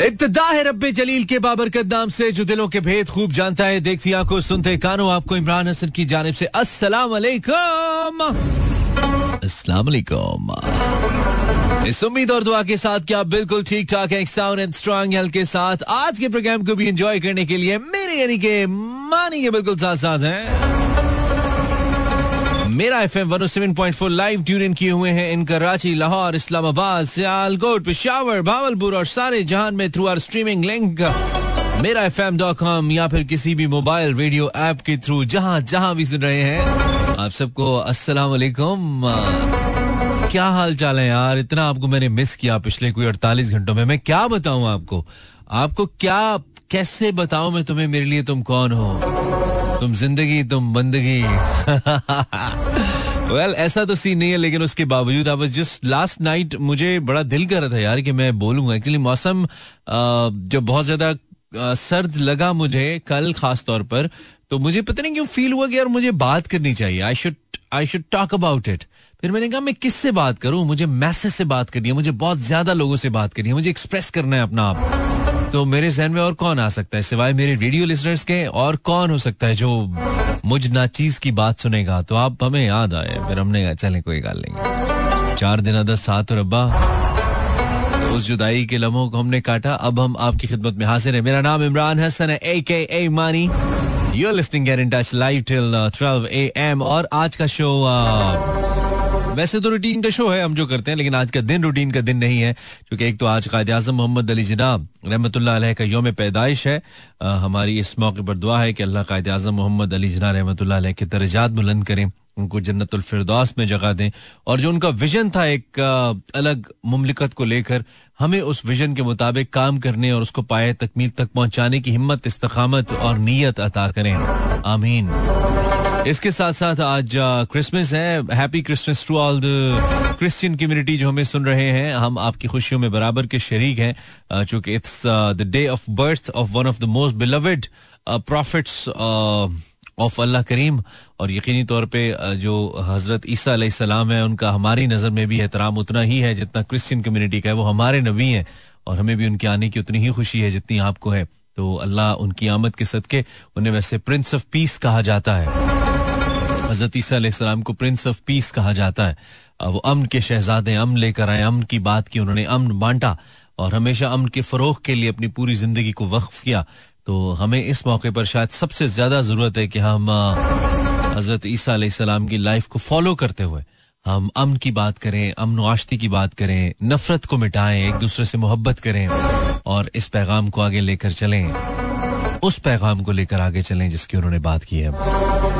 इब्तदा है रब्बे जलील के बाबरकत नाम से, जो दिलों के भेद खूब जानता है। देखती आँखों, सुनते कानों। आपको इमरान हसन की जानब से अस्सलाम वालेकुम अस्सलाम वालेकुम इस उम्मीद और दुआ के साथ क्या बिल्कुल ठीक ठाक है साउंड एंड स्ट्रॉन्ग हेल्थ के साथ। आज के प्रोग्राम को भी एंजॉय करने के लिए मेरे यानी के मानी के बिल्कुल साथ साथ हैं। Mera F M one seven point four live tune किए हुए हैं इन कराची, लाहौर, इस्लामाबाद, सियालकोट, पिशावर, भावलपुर और सारे जहान में through our streaming link Mera F M dot com या फिर किसी भी मोबाइल रेडियो ऐप के थ्रू जहाँ जहाँ भी सुन रहे हैं। आप सबको अस्सलाम क्या हाल चाल है यार? इतना आपको मैंने मिस किया पिछले कोई अड़तालीस घंटों में। मैं क्या बताऊँ आपको? आपको क्या, कैसे बताऊँ मैं तुम्हें? मेरे लिए तुम कौन हो? तुम ज़िंदगी तुम बंदगी। वेल well, ऐसा तो सीन नहीं है लेकिन उसके बावजूद I was just last night मुझे बड़ा दिल कर रहा था यार कि मैं बोलूँगा। एक्चुअली मौसम जो बहुत ज़्यादा सर्द लगा मुझे कल खास तौर पर तो मुझे पता नहीं क्यों फील हुआ कि यार मुझे बात करनी चाहिए। I should I should talk about it फिर मैंने कहा मैं किससे बात करूँ? मुझे मैसेज से बात करनी है। मुझे बहुत ज़्यादा लोगों से बात करनी है। मुझे एक्सप्रेस करना है अपना आप। तो मेरे जहन में और कौन आ सकता है? सिवाय मेरे रेडियो लिसनर्स के, और कौन हो सकता है जो मुझ ना चीज़ की बात सुनेगा? तो आप हमें याद आए, फिर हमने कहा, चले, कोई गाल नहीं। चार दिन अदर सात और अब्बा, उस जुदाई के लम्हों को हमने काटा, अब हम आपकी खिदमत में हाजिर है। मेरा नाम इमरान हसन है A K A Mani you are listening live till twelve A M और आज का शो वैसे तो रूटीन का शो है हम जो करते हैं लेकिन आज का दिन रूटीन का दिन नहीं है क्योंकि एक तो आज कायद आज़म मोहम्मद अली जनाब रहमत का योम पैदाइश है। आ, हमारी इस मौके पर दुआ है कि अल्लाह कायद आज़म मोहम्मद अली जना रहमत के दर्जात बुलंद करें उनको जन्नतुल फिरदौस में जगह दें। और जो उनका विजन था एक अलग मुमलिकत को लेकर हमें उस विजन के मुताबिक काम करने और उसको पाए तकमील तक पहुँचाने की हिम्मत इस्तकामत और नीयत अता करें। आमीन। इसके साथ साथ आज क्रिसमस है। Happy Christmas to all the Christian community जो हमें सुन रहे हैं। हम आपकी खुशियों में बराबर के शरीक हैं। चूँकि it's the day of birth of one of the most beloved prophets of अल्लाह करीम और यकीनी तौर पे जो हज़रत ईसा सलाम है, उनका हमारी नज़र में भी एहतराम उतना ही है जितना क्रिश्चियन कम्युनिटी का है। वो हमारे नबी हैं और हमें भी उनके आने की उतनी ही खुशी है जितनी आपको है। तो अल्लाह उनकी आमद के सदके, उन्हें वैसे प्रिंस ऑफ़ पीस कहा जाता है। हज़रत ईसीम को प्रिंस ऑफ़ पीस कहा जाता है। वो अमन के शहजादे अमन लेकर आए, अमन की बात की उन्होंने, अमन बांटा और हमेशा अमन के फरोख के लिए अपनी पूरी ज़िंदगी को वक्फ किया। तो हमें इस मौके पर शायद सबसे ज़्यादा ज़रूरत है कि हम हज़रत ईसा सलाम की लाइफ को फॉलो करते हुए हम अमन की बात करें, अमन आश्ती की बात करें, नफरत को मिटाएँ, एक दूसरे से मोहब्बत करें और इस पैगाम को आगे लेकर चलें। उस पैगाम को लेकर आगे चलें जिसकी उन्होंने बात की है।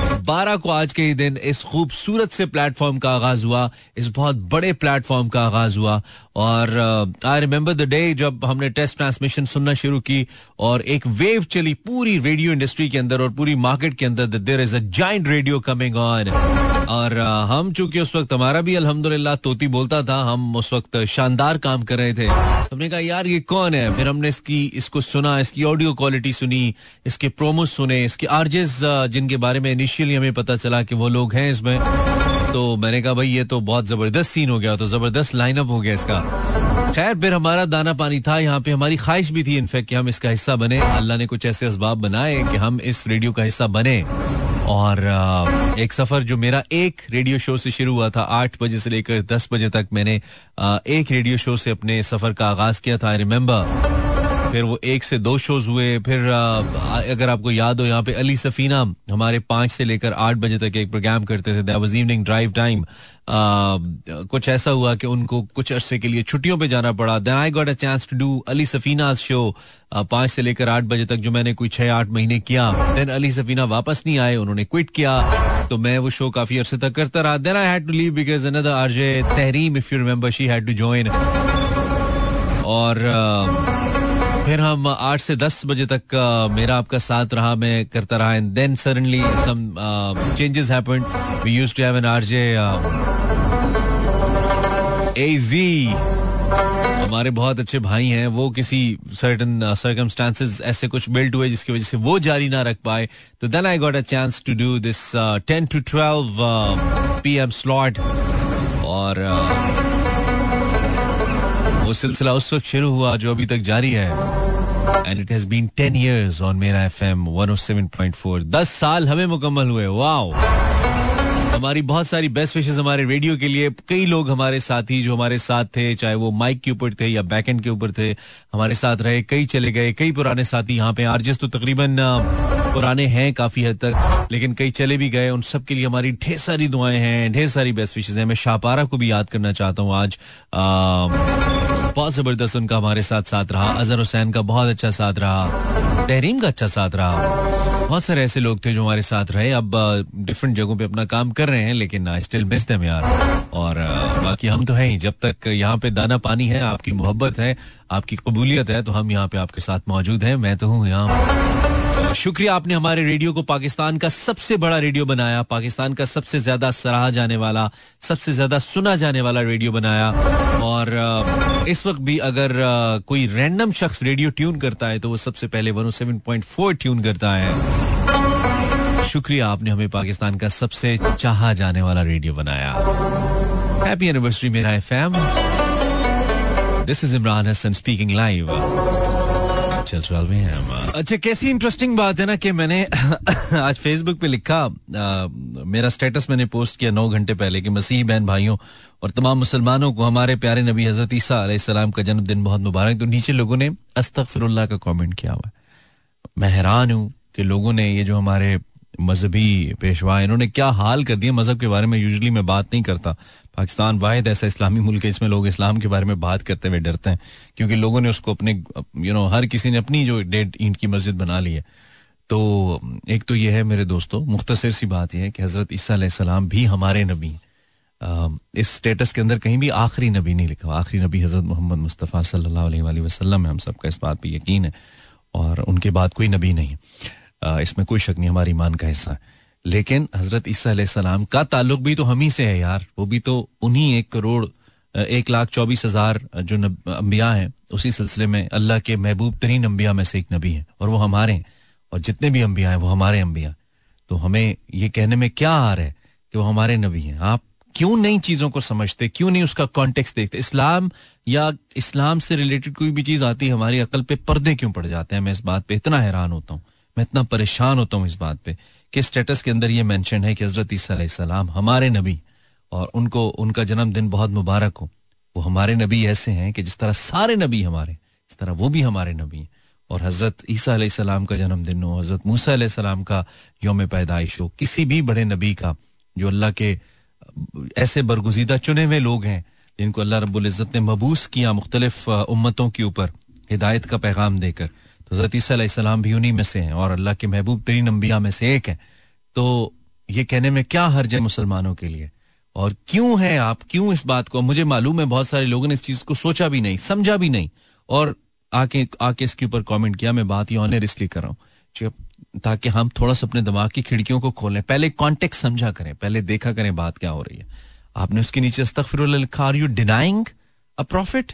2012 को आज के ही दिन इस खूबसूरत से प्लेटफॉर्म का आगाज़ हुआ, इस बहुत बड़े प्लेटफॉर्म का आगाज़ हुआ। और आई रिमेम्बर द डे जब हमने टेस्ट ट्रांसमिशन सुनना शुरू की और एक वेव चली पूरी रेडियो इंडस्ट्री के अंदर और पूरी मार्केट के अंदर there is a giant radio coming on और हम चूँकि उस वक्त हमारा भी अल्हम्दुलिल्लाह तोती बोलता था, हम उस वक्त शानदार काम कर रहे थे। हमने कहा, यार, ये कौन है? फिर हमने इसकी, इसको सुना, इसकी ऑडियो क्वालिटी सुनी, इसके प्रोमो सुने, इसके आर्जेस जिनके बारे में इनिशियली हमें पता चला कि वो लोग हैं इसमें। तो मैंने कहा, भाई, ये तो बहुत ज़बरदस्त सीन हो गया तो ज़बरदस्त लाइनअप हो गया इसका। खैर, फिर हमारा दाना पानी था, यहाँ पे हमारी ख्वाहिश भी थी, इनफेक्ट, कि हम इसका हिस्सा बने। अल्लाह ने कुछ ऐसे इसबाब बनाए कि हम इस रेडियो का हिस्सा बने। और एक सफ़र जो मेरा एक रेडियो शो से शुरू हुआ था, आठ बजे से लेकर दस बजे तक मैंने एक रेडियो शो से अपने सफ़र का आगाज़ किया था आई रिमेम्बर फिर वो एक से दो शोज़ हुए फिर अगर आपको याद हो यहाँ पे अली सफीना हमारे पाँच से लेकर आठ बजे तक एक प्रोग्राम करते थे दैट इवनिंग ड्राइव टाइम कुछ ऐसा हुआ कि उनको कुछ अरसे के लिए छुट्टियों पे जाना पड़ा। Then I got a chance to do Ali Safina show पाँच से लेकर आठ बजे तक जो मैंने कोई छह आठ महीने किया। देन अली सफीना वापस नहीं आए उन्होंने क्विट किया। तो मैं वो शो काफ़ी अरसे तक करता रहा। Then I had to leave because another RJ Tehreem if you remember she had to join और uh, फिर हम आठ से दस बजे तक मेरा आपका साथ रहा मैं करता रहा and then suddenly some changes happened we used to have an RJ AG हमारे बहुत अच्छे भाई हैं वो किसी सर्टन सर्कमस्टांसेस ऐसे कुछ बिल्ट हुए जिसकी वजह से वो जारी ना रख पाए। तो then I got a chance to do this ten to twelve PM slot और uh, वो सिलसिला उस वक्त शुरू हुआ जो अभी तक जारी है। And it has been ten years on Mera F M one seven point four दस साल हमें मुकम्मल हुए। वाओ हमारी बहुत सारी बेस्ट विशेष हमारे रेडियो के लिए। कई लोग हमारे साथी जो हमारे साथ थे, चाहे वो माइक के ऊपर थे या बैक एंड के ऊपर थे, हमारे साथ रहे, कई चले गए, कई पुराने साथी यहाँ पे आरजेस तो तकरीबन पुराने हैं काफ़ी हद तक, लेकिन कई चले भी गए। उन सब के लिए हमारी ढेर सारी दुआएँ हैं, ढेर सारी बेस्ट विशेष हैं। मैं शाहपारा को भी याद करना चाहता हूँ आज। बहुत ज़बरदस्त उनका हमारे साथ साथ रहा। अजहर हुसैन का बहुत अच्छा साथ रहा। तहरीम का अच्छा साथ रहा। बहुत सारे ऐसे लोग थे जो हमारे साथ रहे। अब डिफरेंट जगहों पे अपना काम कर रहे हैं, लेकिन आई स्टिल मिस देम यार। और बाकी हम तो हैं ही। जब तक यहाँ पे दाना पानी है, आपकी मोहब्बत है, आपकी कबूलियत है तो हम यहाँ पे आपके साथ मौजूद हैं। मैं तो हूँ यहाँ। शुक्रिया, आपने हमारे रेडियो को पाकिस्तान का सबसे बड़ा रेडियो बनाया, पाकिस्तान का सबसे ज़्यादा सराहा जाने वाला, सबसे ज़्यादा सुना जाने वाला रेडियो बनाया। और इस वक्त भी अगर कोई रैंडम शख्स रेडियो ट्यून करता है तो वो सबसे पहले 107.4 ट्यून करता है। शुक्रिया, आपने हमें पाकिस्तान का सबसे चाहा जाने वाला रेडियो बनाया। Happy anniversary Mera FM this is Imran Hasan speaking live चल चल रहे हैं अच्छा कैसी इंटरेस्टिंग बात है ना कि मैंने आज फेसबुक पे लिखा आ, मेरा स्टेटस मैंने पोस्ट किया नौ घंटे पहले कि मसीह बहन भाइयों और तमाम मुसलमानों को हमारे प्यारे नबी हज़रत ईसा का जन्मदिन बहुत मुबारक तो नीचे लोगों ने अस्तफिर का कॉमेंट किया हुआ मैं हैरान हूँ कि लोगों ने ये जो हमारे मजहबी पेशवा इन्होंने क्या हाल कर दिया? मज़हब के बारे में यूजली मैं बात नहीं करता। पाकिस्तान वाहिद ऐसा इस्लामी मुल्क है, इसमें लोग इस्लाम के बारे में बात करते हुए डरते हैं, क्योंकि लोगों ने उसको अपने यू नो हर किसी ने अपनी जो डेड ईंट की मस्जिद बना ली है। तो एक तो यह है मेरे दोस्तों, मुख्तसर सी बात यह है कि हज़रत ईसा भी हमारे नबी इस स्टेटस के अंदर कहीं भी आखिरी नबी नहीं लिखा आखिरी नबी हज़रत मोहम्मद मुस्तफ़ा सल्लल्लाहु अलैहि वसल्लम है, हम सबका इस बात पे यकीन है, और उनके बाद कोई नबी नहीं इसमें कोई शक नहीं, हमारी ईमान का हिस्सा है। लेकिन हज़रत ईसा का ताल्लुक भी तो हम ही से है यार। वो भी तो उन्हीं एक करोड़, एक लाख चौबीस हज़ार जो अम्बिया हैं, उसी सिलसिले में अल्लाह के महबूब तरीन अम्बिया में से एक नबी है, और वो हमारे हैं। और जितने भी अम्बिया हैं, वो हमारे अम्बिया तो हमें ये कहने में क्या आ रहा है कि वो हमारे नबी हैं? आप क्यों नई चीज़ों को समझते? क्यों नहीं उसका कॉन्टेक्स्ट देखते? इस्लाम या इस्लाम से रिलेटेड कोई भी चीज़ आती है, हमारी अकल पे पर्दे क्यों पड़ जाते हैं? मैं इस बात पे इतना हैरान होता हूँ। मैं इतना परेशान होता हूँ इस बात पे। कि स्टेटस के अंदर ये मेंशन है कि हज़रत ईसीम हमारे नबी और उनको, उनका जन्मदिन बहुत मुबारक हो। वो हमारे नबी ऐसे हैं कि जिस तरह सारे नबी हमारे, इस तरह वो भी हमारे नबी हैं। और हज़रत ईसा सलाम का जन्मदिन हो, हज़रत मूसा सलाम का योम पैदाइश हो, किसी भी बड़े नबी का, जो अल्लाह के, ऐसे बरगुजीदा चुने हुए लोग हैं, जिनको अल्लाह रब्बुल इज़्ज़त ने मबूस किया मुख्तलिफ़, उम्मतों के ऊपर हिदायत का पैगाम देकर। हज़रत ईसीम भी उन्हीं में से हैं और अल्लाह के महबूब तरीन अम्बिया में से एक है। तो ये कहने में क्या हर्ज है मुसलमानों के लिए? और क्यों है आप? क्यों इस बात को? मुझे मालूम है बहुत सारे लोगों ने इस चीज़ को सोचा भी नहीं, समझा भी नहीं। और आके आके इसके ऊपर कमेंट किया, मैं बात ही ऑनर इसलिए कर रहा हूँ ताकि हम थोड़ा सा अपने दिमाग की खिड़कियों को खोलें पहले कॉन्टेक्ट समझा करें, पहले देखा करें बात क्या हो रही है। आपने उसके नीचे लिखा are you denying a profit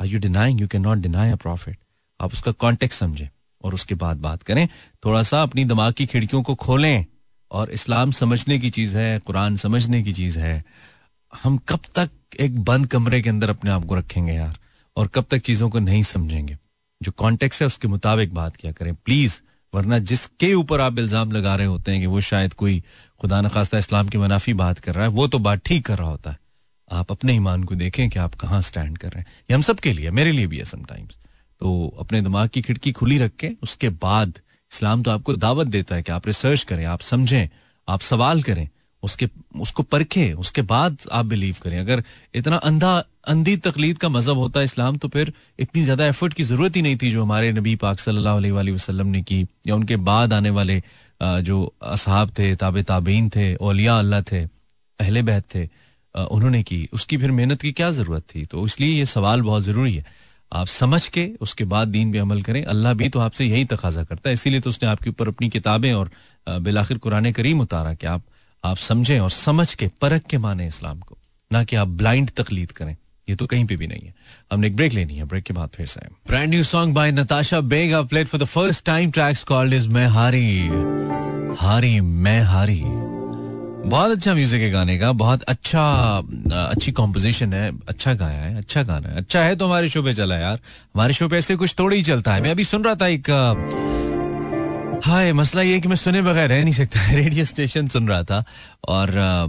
are you denying you can not deny a profit आप उसका कॉन्टेक्ट समझें और उसके बाद बात करें। थोड़ा सा अपनी दिमाग की खिड़कियों को खोलें और इस्लाम समझने की चीज़ है, कुरान समझने की चीज़ है। हम कब तक एक बंद कमरे के अंदर अपने आप को रखेंगे यार? और कब तक चीज़ों को नहीं समझेंगे? जो कॉन्टेक्ट है, उसके मुताबिक बात किया करें। प्लीज़ वरना जिसके ऊपर आप इल्ज़ाम लगा रहे होते हैं कि वो शायद कोई खुदा न खास्ता इस्लाम की मुनाफी बात कर रहा है, वो तो बात ठीक कर रहा होता है। आप अपने ईमान को देखें कि आप कहाँ स्टैंड कर रहे हैं। ये हम सबके लिए, मेरे लिए भी है समटाइम्स तो अपने दिमाग की खिड़की खुली रख के उसके बाद इस्लाम तो आपको दावत देता है कि आप रिसर्च करें, आप समझें, आप सवाल करें, उसके, उसको परखें, उसके बाद आप बिलीव करें। अगर इतना अंधा, अंधी तकलीद का मज़हब होता है इस्लाम तो फिर इतनी ज़्यादा एफर्ट की ज़रूरत ही नहीं थी जो हमारे नबी पाक सल्लल्लाहु अलैहि वसल्लम ने की, या उनके बाद आने वाले जो असहाब थे, ताबे ताबीन थे ओलिया अल्लाह थे, अहले बैत थे उन्होंने की। उसकी फिर मेहनत की क्या ज़रूरत थी? तो इसलिए ये सवाल बहुत ज़रूरी है। आप समझ के उसके बाद दीन पे अमल करें। अल्लाह भी तो आपसे यही तकाजा करता है। इसीलिए तो उसने आपके ऊपर अपनी किताबें और बिलाखिर कुरान करीम उतारा कि आप आप समझें और समझ के परख के माने इस्लाम को, ना कि आप ब्लाइंड तकलीद करें। ये तो कहीं पे भी नहीं है। हमने एक ब्रेक लेनी है। ब्रेक के बाद फिर से। Brand new song by Natasha Baig played for the first time tracks called is मैं हारी हारी मैं हारी बहुत अच्छा म्यूज़िक है गाने का बहुत अच्छा अच्छी कॉम्पोजिशन है अच्छा गाया है अच्छा गाना है। अच्छा है तो हमारे शो पे चला यार। हमारे शो पे ऐसे कुछ थोड़ी ही चलता है। मैं अभी सुन रहा था एक हाय मसला ये कि मैं सुने बगैर रह नहीं सकता। रेडियो स्टेशन सुन रहा था और आ,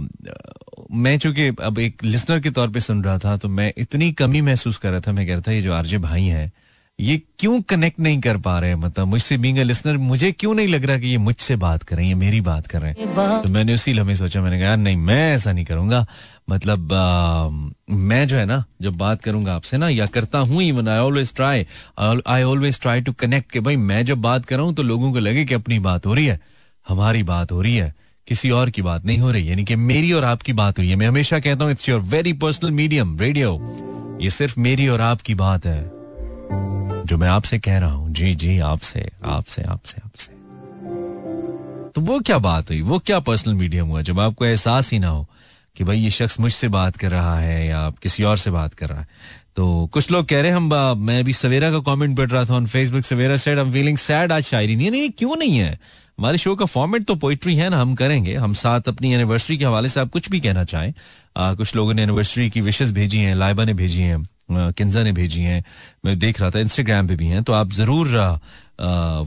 मैं चूँकि अब एक लिसनर के तौर पे सुन रहा था तो मैं इतनी कमी महसूस कर रहा था। मैं कह रहा था ये जो आरजे भाई हैं ये क्यों कनेक्ट नहीं कर पा रहे हैं? मतलब मुझसे बींग लिसनर मुझे क्यों नहीं लग रहा कि ये मुझसे बात कर रहे हैं ये मेरी बात कर रहे हैं? तो मैंने उसी लम्हे सोचा मैंने कहा नहीं मैं ऐसा नहीं करूँगा। मतलब आ, मैं जो है ना जब बात करूँगा आपसे ना या करता हूँ even I always try I always try to connect के भाई मैं जब बात कर रहा हूँ तो लोगों को लगे कि अपनी बात हो रही है हमारी बात हो रही है किसी और की बात नहीं हो रही यानी कि मेरी और आपकी बात हुई है। मैं हमेशा कहता हूँ it's your very personal medium radio ये सिर्फ़ मेरी और आपकी बात है। जो मैं आपसे कह रहा हूँ जी जी आपसे आपसे आपसे आपसे। तो वो क्या बात हुई? वो क्या पर्सनल मीडियम हुआ? जब आपको एहसास ही ना हो कि भाई ये शख्स मुझसे बात कर रहा है या आप किसी और से बात कर रहा है। तो कुछ लोग कह रहे हैं हम मैं अभी सवेरा का कमेंट पढ़ रहा था on Facebook Savera said I feeling sad आज शायरी नहीं नहीं क्यों नहीं है? हमारे शो का फॉर्मेट तो पोइट्री है ना हम करेंगे। हम साथ अपनी एनिवर्सरी के हवाले से आप कुछ भी कहना चाहें। आ, कुछ लोगों ने एनिवर्सरी की विशेष भेजी हैं लाइबा ने भेजी हैं। किन्जा ने भेजी हैं, मैं देख रहा था इंस्टाग्राम पे भी हैं तो आप ज़रूर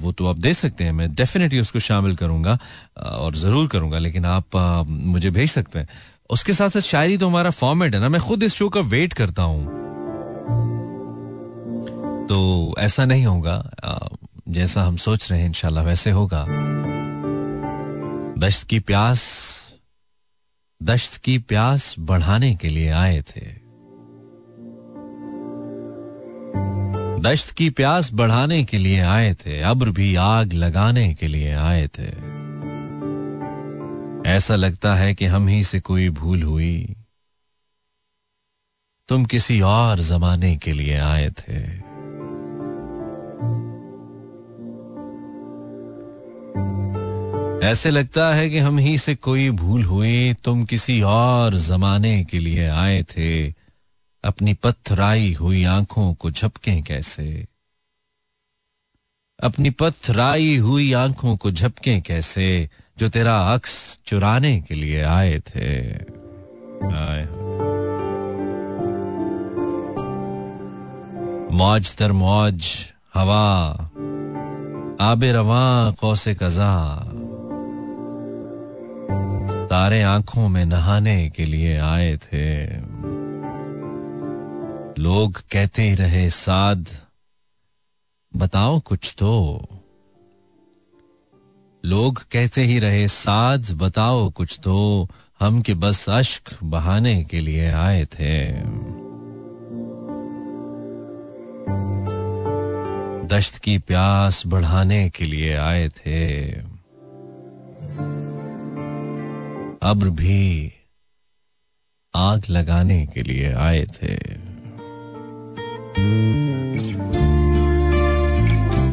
वो तो आप दे सकते हैं, मैं डेफिनेटली उसको शामिल करूँगा और ज़रूर करूँगा, लेकिन आप मुझे भेज सकते हैं। उसके साथ साथ शायरी तो हमारा फॉर्मेट है ना, मैं खुद इस शो का वेट करता हूँ। तो ऐसा नहीं होगा जैसा हम सोच रहे हैं, इंशाल्लाह वैसे होगा। दश्त की प्यास दश्त की प्यास बढ़ाने के लिए आए थे। दश्त की प्यास बढ़ाने के लिए आए थे, अब्र भी आग लगाने के लिए आए थे। ऐसा लगता है कि हम ही से कोई भूल हुई। तुम किसी और जमाने के लिए आए थे। ऐसे लगता है कि हम ही से कोई भूल हुई, तुम किसी और जमाने के लिए आए थे। अपनी पत्थराई हुई आँखों को झपके कैसे? अपनी पत्थराई हुई आँखों को झपके कैसे जो तेरा अक्स चुराने के लिए आए थे? आए। मौज तर मौज, हवा, आबे रवा, कौसे कजा। तारे आँखों में नहाने के लिए आए थे। लोग कहते ही रहे, साध, बताओ कुछ तो। लोग कहते ही रहे, साध, बताओ कुछ तो। हम के बस अश्क बहाने के लिए आए थे। दश्त की प्यास बढ़ाने के लिए आए थे। अब्र भी आग लगाने के लिए आए थे।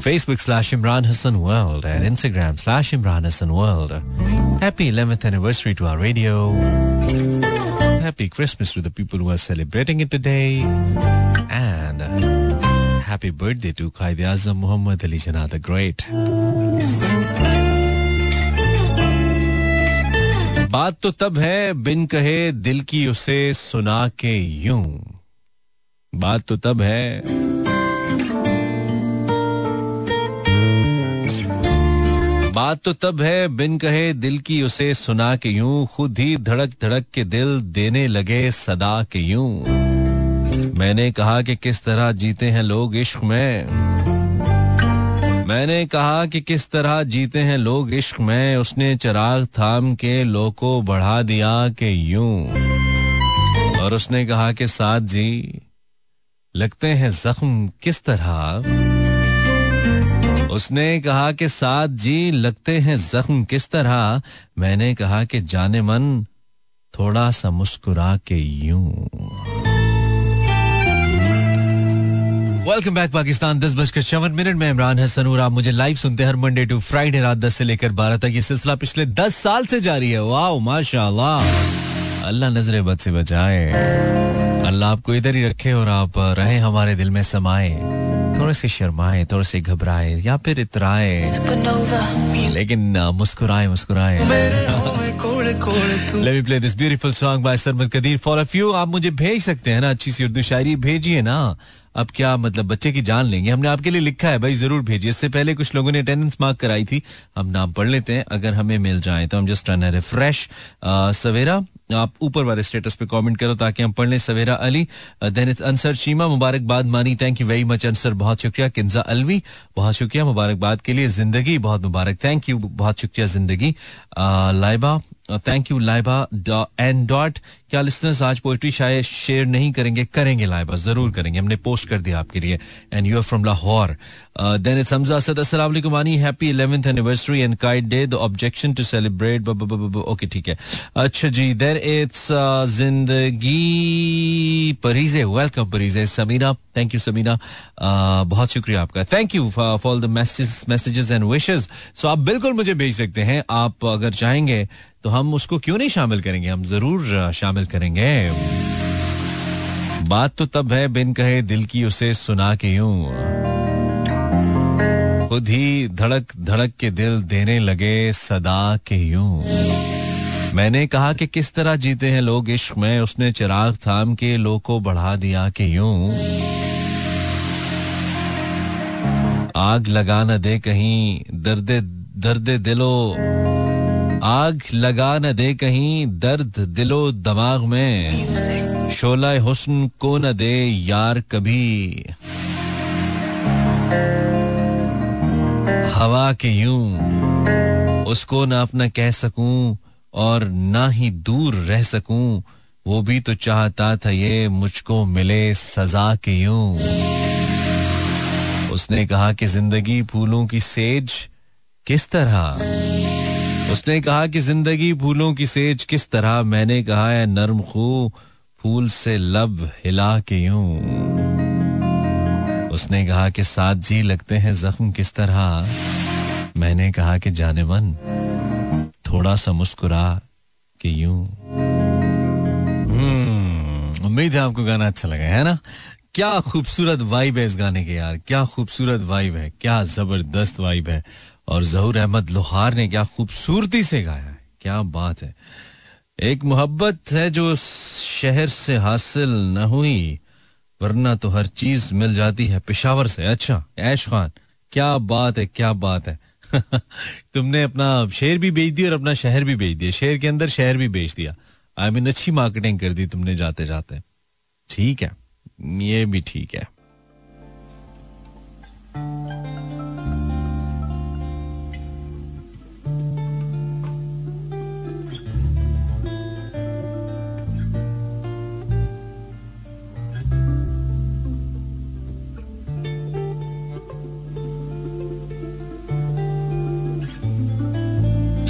Facebook slash Imran Hassan World and Instagram slash Imran Hassan World. Happy 11th anniversary to our radio. Happy Christmas to the people who are celebrating it today. And happy birthday to Qaid Azam Muhammad Ali Jinnah the Great. बात तो तब है बिन कहे दिल की उसे सुना के यूँ बात तो तब है। बात तो तब है, बिन कहे दिल की उसे सुना के यूँ, खुद ही धड़क धड़क के दिल देने लगे सदा के यूँ। मैंने कहा कि किस तरह जीते हैं लोग इश्क में। मैंने कहा कि किस तरह जीते हैं लोग इश्क में, उसने चराग थाम के लो को बढ़ा दिया के यूँ। और उसने कहा कि साथ जी लगते हैं जख्म किस तरह? उसने कहा कि साथ जी, लगते हैं जख्म किस तरह? मैंने कहा कि जाने मन, थोड़ा सा मुस्कुरा के यूँ। वेलकम बैक पाकिस्तान, दस बजकर चौवन मिनट। में इमरान हसन और आप मुझे लाइव सुनते हैं हर मंडे टू फ्राइडे रात दस से लेकर बारह तक। ये सिलसिला पिछले दस साल से जारी है। वाह माशा अल्लाह नज़र बद से बचाए। अल्लाह आपको इधर ही रखे और आप रहे हमारे दिल में समाए। थोड़े से शर्माए थोड़े से घबराए या फिर इतराए। लेकिन मुस्कुराए मुस्कुराए। Let me play this beautiful song by Sarmad Kadir for a few आप मुझे भेज सकते हैं ना अच्छी सी उर्दू शायरी। भेजिए ना। अब क्या मतलब बच्चे की जान लेंगे? हमने आपके लिए लिखा है, भाई, ज़रूर भेजिए। इससे पहले कुछ लोगों ने अटेंडेंस मार्क कराई थी, हम नाम पढ़ लेते हैं। अगर हमें मिल जाए तो हम जस्ट रन रिफ्रेश सवेरा। आप ऊपर वाले स्टेटस पे कमेंट करो ताकि हम पढ़ लें। सवेरा अली देन इट्स अंसर चीमा मुबारकबाद Mani. Thank you very much Ansar बहुत शुक्रिया। किन्जा अलवी, बहुत शुक्रिया। मुबारकबाद के लिए ज़िंदगी बहुत मुबारक। थैंक यू बहुत शुक्रिया Zindagi. Laiba thank you Laiba and dot क्या लिसनर्स आज पोइट्री शायद शेयर नहीं करेंगे? करेंगे लाइबा, ज़रूर करेंगे। हमने पोस्ट कर दिया आपके लिए। And you are from Lahore then it's Hamza Saad अस्सलाम वालेकुम आनी happy 11th anniversary and kite day the objection to celebrate okay ठीक है। अच्छा जी then it's Zindagi Pareeze welcome Pareeze, Samina. Thank you Samina. बहुत शुक्रिया आपका। Thank you for the messages and wishes so आप बिल्कुल मुझे भेज सकते हैं। आप अगर चाहेंगे तो हम उसको क्यों नहीं शामिल करेंगे? हम ज़रूर शामिल करेंगे। बात तो तब है, बिन कहे दिल की उसे सुना के यूँ। खुद ही धड़क धड़क के दिल देने लगे, सदा के यूँ। मैंने कहा कि किस तरह जीते हैं लोग इश्क में, उसने चिराग थाम के लोग को बढ़ा दिया कि यूँ। आग लगा न दे कहीं, दर्द दर्द दिलो, आग लगा न दे कहीं, दर्द दिलो दिमाग में। शोला हुस्न को न दे यार कभी। हवा के यूँ, उसको ना अपना कह सकूँ और ना ही दूर रह सकूँ, वो भी तो चाहता था ये मुझको मिले सजा के यूँ। उसने कहा कि ज़िंदगी फूलों की सेज किस तरह? उसने कहा कि ज़िंदगी फूलों की सेज किस तरह? मैंने कहा है नर्म खू, फूल से लब हिला के यूँ। उसने कहा कि साथ जी लगते हैं जख्म किस तरह? मैंने कहा कि जाने मन थोड़ा सा मुस्कुरा के यूँ। हम्म, उम्मीद है आपको गाना अच्छा लगा है ना? क्या खूबसूरत वाइब है इस गाने के यार क्या खूबसूरत वाइब है क्या ज़बरदस्त वाइब है। और जहूर अहमद लोहार ने क्या खूबसूरती से गाया है क्या बात है। एक मोहब्बत है जो शहर से हासिल न हुई वरना तो हर चीज़ मिल जाती है पिशावर से। अच्छा ऐश खान क्या बात है क्या बात है। तुमने अपना शेर भी बेच दिया और अपना शहर भी बेच दिया। शेर के अंदर शहर भी बेच दिया। आई I मीन mean, अच्छी मार्केटिंग कर दी तुमने जाते जाते ठीक है ये भी ठीक है।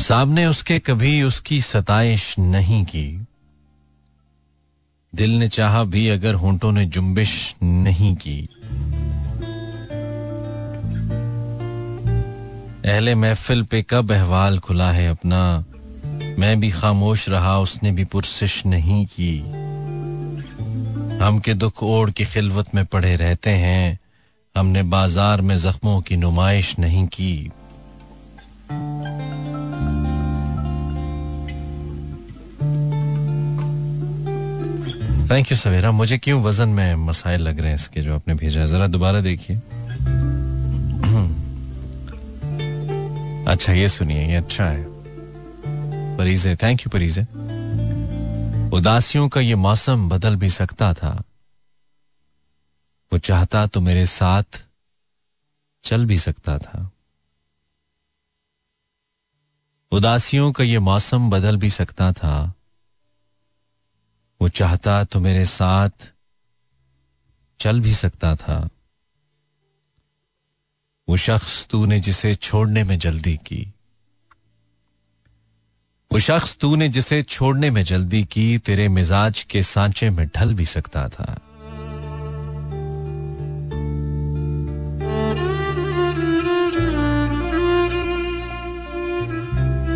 सामने उसके कभी उसकी सताइश नहीं की। दिल ने चाहा भी अगर होंठों ने जुम्बिश नहीं की। अहले महफिल पे कब अहवाल खुला है अपना? मैं भी खामोश रहा, उसने भी पुरसिश नहीं की। हम के दुख ओढ़ की खिलवत में पड़े रहते हैं। हमने बाज़ार में जख्मों की नुमाइश नहीं की। थैंक यू सवेरा मुझे क्यों वज़न में मसाइल लग रहे हैं इसके जो आपने भेजा है? जरा दोबारा देखिए। अच्छा ये सुनिए, ये अच्छा है। परीजे थैंक यू परीजे। उदासियों का ये मौसम बदल भी सकता था। वो चाहता तो मेरे साथ चल भी सकता था। उदासियों का ये मौसम बदल भी सकता था। वो चाहता तो मेरे साथ चल भी सकता था। वो शख्स तूने जिसे छोड़ने में जल्दी की। वो शख्स तूने जिसे छोड़ने में जल्दी की, तेरे मिजाज के सांचे में ढल भी सकता था।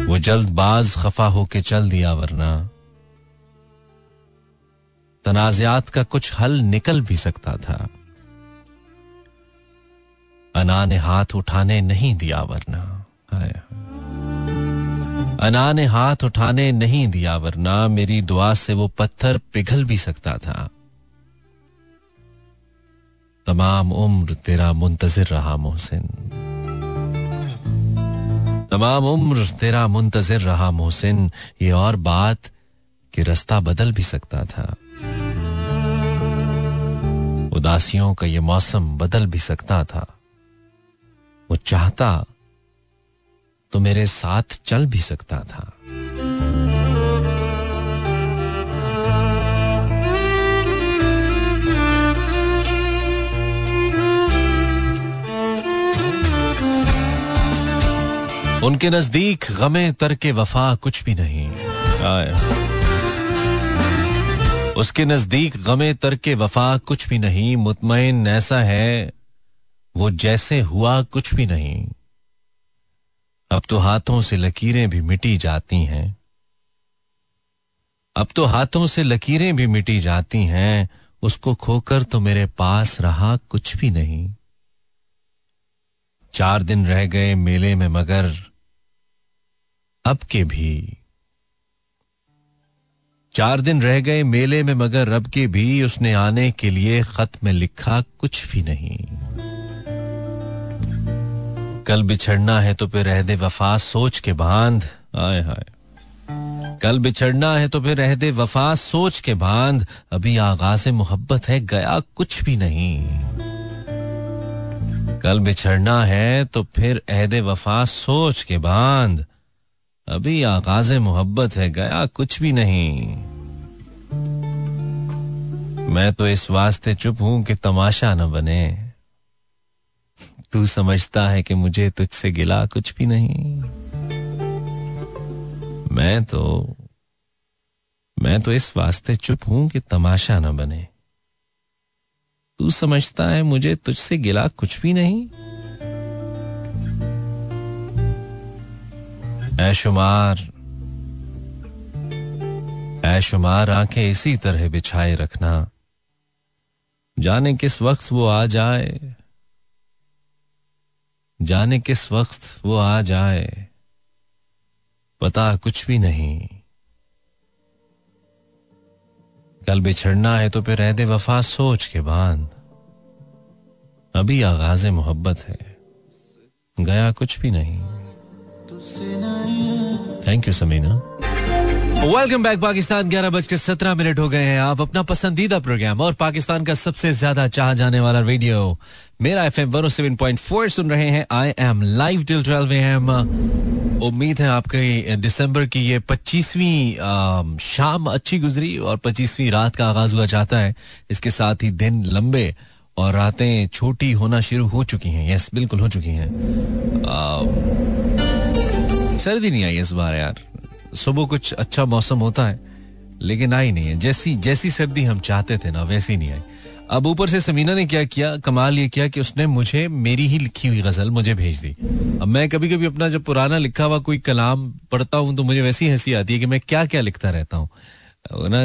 वो जल्दबाज खफा होके चल दिया वरना। तनाजात का कुछ हल निकल भी सकता था। अना ने हाथ उठाने नहीं दिया वरना। अना ने हाथ उठाने नहीं दिया वरना मेरी दुआ से वो पत्थर पिघल भी सकता था। तमाम उम्र तेरा मुंतजिर रहा मोहसिन। तमाम उम्र तेरा मुंतजिर रहा मोहसिन। ये और बात कि रास्ता बदल भी सकता था। उदासियों का ये मौसम बदल भी सकता था। वो चाहता तो मेरे साथ चल भी सकता था। उनके नज़दीक गमे तर के वफा कुछ भी नहीं। आया उसके नज़दीक गमे तर के वफा कुछ भी नहीं मुतमैन ऐसा है, वो जैसे हुआ कुछ भी नहीं। अब तो हाथों से लकीरें भी मिटी जाती हैं। अब तो हाथों से लकीरें भी मिटी जाती हैं, उसको खोकर तो मेरे पास रहा कुछ भी नहीं। चार दिन रह गए मेले में मगर, अब के भी। चार दिन रह गए मेले में, मगर रब के भी उसने आने के लिए खत में लिखा कुछ भी नहीं। कल बिछड़ना है तो फिर रह दे वफा, सोच के बाँध। आए हाय। कल बिछड़ना है तो फिर रह दे वफा, सोच के बाँध। अभी आगाज़ मोहब्बत है, गया कुछ भी नहीं। कल बिछड़ना है तो फिर अहद वफा, सोच के बाँध। अभी आगाज़ मोहब्बत है, गया कुछ भी नहीं। मैं तो इस वास्ते चुप हूँ कि तमाशा न बने। तू समझता है कि मुझे तुझसे गिला कुछ भी नहीं। मैं तो मैं तो इस वास्ते चुप हूँ कि तमाशा न बने। तू समझता है मुझे तुझसे गिला कुछ भी नहीं। ऐशुमार ऐशुमार आँखें इसी तरह बिछाए रखना। जाने किस वक्त वो आ जाए, जाने किस वक्त वो आ जाए, पता कुछ भी नहीं। कल बिछड़ना है तो फिर रहदे वफा सोच के बाँध। अभी आगाज़ मोहब्बत है, गया कुछ भी नहीं। Thank you Samina welcome back Pakistan ग्यारह बज के सत्रह मिनट हो गए हैं। आप अपना पसंदीदा प्रोग्राम और पाकिस्तान का सबसे ज़्यादा चाह जाने वाला radio Mera F M seven point four सुन रहे हैं। I am live till twelve M उम्मीद है आपके दिसंबर की ये पच्चीसवीं शाम अच्छी गुजरी और पच्चीसवीं रात का आगाज़ हुआ चाहता है। इसके साथ ही दिन लंबे और रातें छोटी होना शुरू हो चुकी हैं। यस बिल्कुल हो चुकी हैं। सर्दी नहीं आई इस बार यार। सुबह कुछ अच्छा मौसम होता है, लेकिन आई नहीं है। जैसी जैसी सर्दी हम चाहते थे ना, वैसी नहीं आई। अब ऊपर से समीना ने क्या किया, कमाल ये किया कि उसने मुझे, मेरी ही लिखी हुई गज़ल मुझे भेज दी। अब मैं कभी कभी अपना जब पुराना लिखा हुआ कोई कलाम पढ़ता हूँ तो मुझे वैसी हँसी आती है कि मैं क्या क्या लिखता रहता हूँ। ना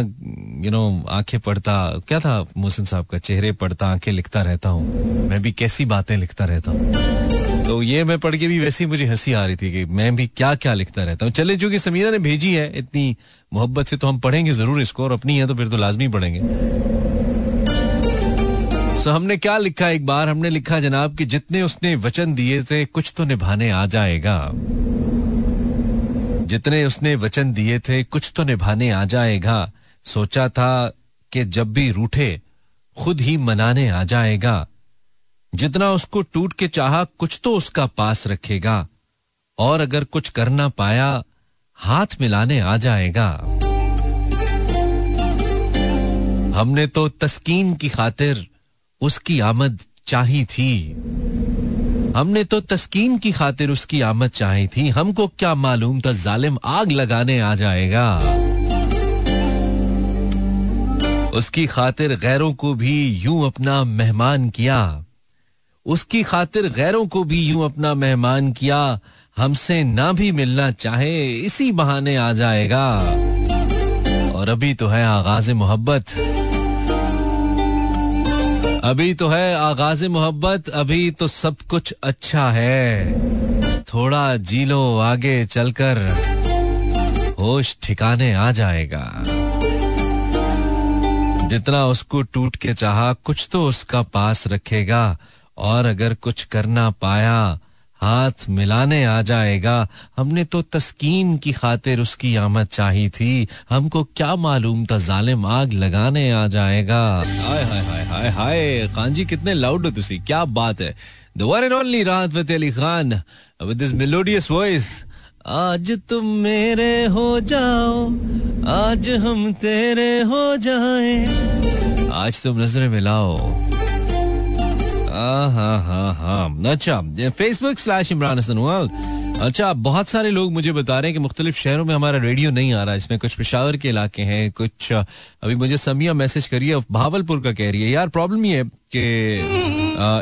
यू नो आँखें पढ़ता, क्या था मोहसिन साहब का? चेहरे पढ़ता, आँखें लिखता रहता हूँ। मैं भी कैसी बातें लिखता रहता हूँ। तो ये मैं पढ़ के भी वैसी मुझे हँसी आ रही थी कि मैं भी क्या क्या लिखता रहता हूँ। चले, जो कि समीरा ने भेजी है, इतनी मोहब्बत से तो हम पढ़ेंगे ज़रूर इसको, और अपनी है तो फिर तो लाजमी पढ़ेंगे। सो हमने क्या लिखा एक बार? हमने लिखा, जनाब, कि जितने उसने वचन दिए थे, कुछ तो निभाने आ जाएगा। जितने उसने वचन दिए थे, कुछ तो निभाने आ जाएगा। सोचा था कि जब भी रूठे, खुद ही मनाने आ जाएगा। जितना उसको टूट के चाहा, कुछ तो उसका पास रखेगा। और अगर कुछ कर ना पाया, हाथ मिलाने आ जाएगा। हमने तो तस्कीन की खातिर उसकी आमद चाही थी। हमने तो तस्कीन की खातिर उसकी आमद चाही थी। हमको क्या मालूम था जालिम आग लगाने आ जाएगा। उसकी खातिर गैरों को भी यूँ अपना मेहमान किया। उसकी खातिर गैरों को भी यूँ अपना मेहमान किया, हमसे ना भी मिलना चाहे, इसी बहाने आ जाएगा। और अभी तो है आगाज़ मोहब्बत। अभी तो है आगाज़ मोहब्बत, अभी तो सब कुछ अच्छा है। थोड़ा जी लो आगे चलकर होश ठिकाने आ जाएगा। जितना उसको टूट के चाहा, कुछ तो उसका पास रखेगा। और अगर कुछ करना पाया, हाथ मिलाने आ जाएगा। हमने तो तस्कीन की खातिर उसकी आमद चाही थी। हमको क्या मालूम था जालिम आग लगाने आ जाएगा। हाय हाय हाय हाय हाय खान जी कितने लाउड हो तुसी, क्या बात है। The one and only Rahat Fateh Ali Khan with this melodious voice आज तुम मेरे हो जाओ, आज हम तेरे हो जाए। आज तुम नज़र मिलाओ हाँ हाँ हाँ अच्छा Facebook slash Imran Hasan world अच्छा बहुत सारे लोग मुझे बता रहे हैं कि मुख्तलिफ़ शहरों में हमारा रेडियो नहीं आ रहा है इसमें कुछ पिशावर के इलाके हैं, कुछ, अभी मुझे समिया मैसेज करी है भावलपुर का कह रही है, यार प्रॉब्लम ये कि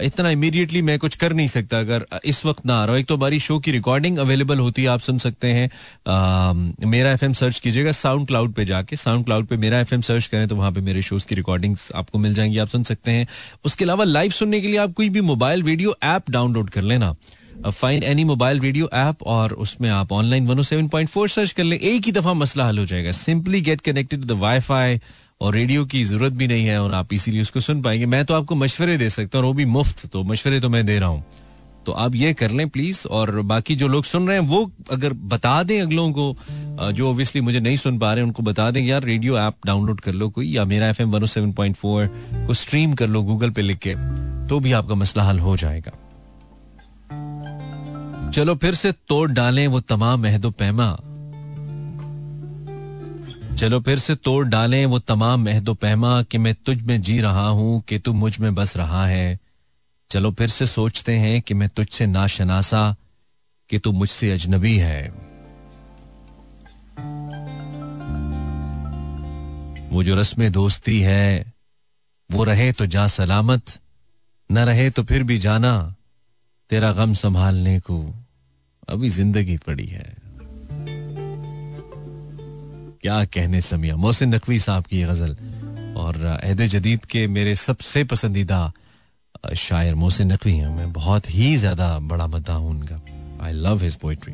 इतना इमीडिएटली मैं कुछ कर नहीं सकता, अगर इस वक्त ना आ रहा हो। एक तो हमारी शो की रिकॉर्डिंग अवेलेबल होती है, आप सुन सकते हैं। मेरा एफएम सर्च कीजिएगा साउंड क्लाउड पे जाके साउंड क्लाउड पे मेरा एफएम सर्च करें तो वहाँ पे मेरे शोज़ की रिकॉर्डिंग्स आपको मिल जाएँगी, आप सुन सकते हैं। उसके अलावा लाइव सुनने के लिए आप कोई भी मोबाइल वीडियो ऐप डाउनलोड कर लेना। Find any mobile video app और उसमें आप ऑनलाइन 107.4 सर्च कर ले। एक ही दफ़ा मसला हल हो जाएगा। Simply get connected the WiFi और रेडियो की ज़रूरत भी नहीं है और आप इसीलिए उसको सुन पाएँगे। मैं तो आपको मशवरे दे सकता हूँ वो भी मुफ़्त तो मशवरे तो मैं दे रहा हूँ। तो आप ये कर लें प्लीज़ और बाकी जो लोग सुन रहे हैं, वो अगर बता दें अगलों को जो ओबियसली मुझे नहीं सुन पा रहे उनको बता दें, यार रेडियो ऐप डाउनलोड कर लो कोई, या मेरा एफ़ एम को स्ट्रीम कर लो गूगल पे लिख के तो भी आपका मसला हल हो जाएगा। चलो फिर से तोड़ डालें वो तमाम महदो पैमा। चलो फिर से तोड़ डालें वो तमाम महदो पैमा कि मैं तुझ में जी रहा हूँ कि तू मुझमें बस रहा है। चलो फिर से सोचते हैं कि मैं तुझसे नाशनासा कि तू मुझसे अजनबी है। वो जो रस्म दोस्ती है, वो रहे तो जा सलामत, न रहे तो फिर भी जाना, तेरा गम संभालने को। अभी ज़िंदगी पड़ी है। क्या कहने समिया? मोहसिन नकवी साहब की गज़ल। और अहद जदीद के मेरे सबसे पसंदीदा शायर मोहसिन नकवी हैं। मैं बहुत ही ज़्यादा बड़ा मद्दा हूँ उनका। I love his poetry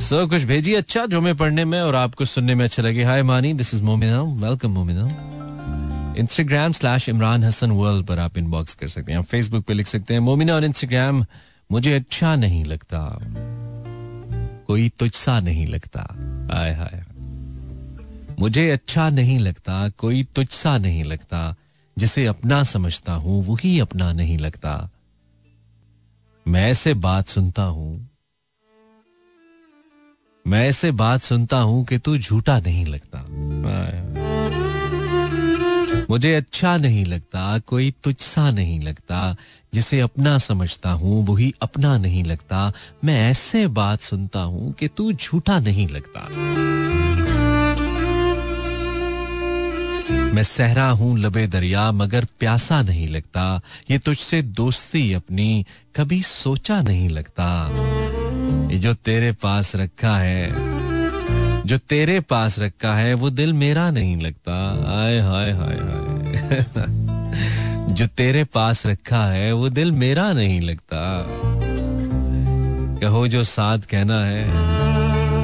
sir, कुछ भेजिए अच्छा जो मैं पढ़ने में और आपको सुनने में अच्छा लगे। Hi Mani this is Momina welcome Momina Instagram slash Imran Hasan world पर आप इनबॉक्स कर सकते हैं। फेसबुक पे लिख सकते हैं मोमिना और इंस्टाग्राम मुझे अच्छा नहीं लगता। कोई तुझसा नहीं लगता। आय हाय। मुझे अच्छा नहीं लगता, कोई तुझसा नहीं लगता। जिसे अपना समझता हूँ, वही अपना नहीं लगता। मैं ऐसे बात सुनता हूँ। मैं ऐसे बात सुनता हूँ कि तू झूठा नहीं लगता। मुझे अच्छा नहीं लगता, कोई तुझसा नहीं लगता, जिसे अपना समझता हूँ, वही अपना नहीं लगता। मैं ऐसे बात सुनता हूँ कि तू झूठा नहीं लगता। मैं सहरा हूँ लबे दरिया, मगर प्यासा नहीं लगता। ये तुझसे दोस्ती अपनी, कभी सोचा नहीं लगता। ये जो तेरे पास रखा है जो तेरे पास रखा है, वो दिल मेरा नहीं लगता। आय हाय हाय हाय। जो तेरे पास रखा है, वो दिल मेरा नहीं लगता। कहो जो साथ कहना है।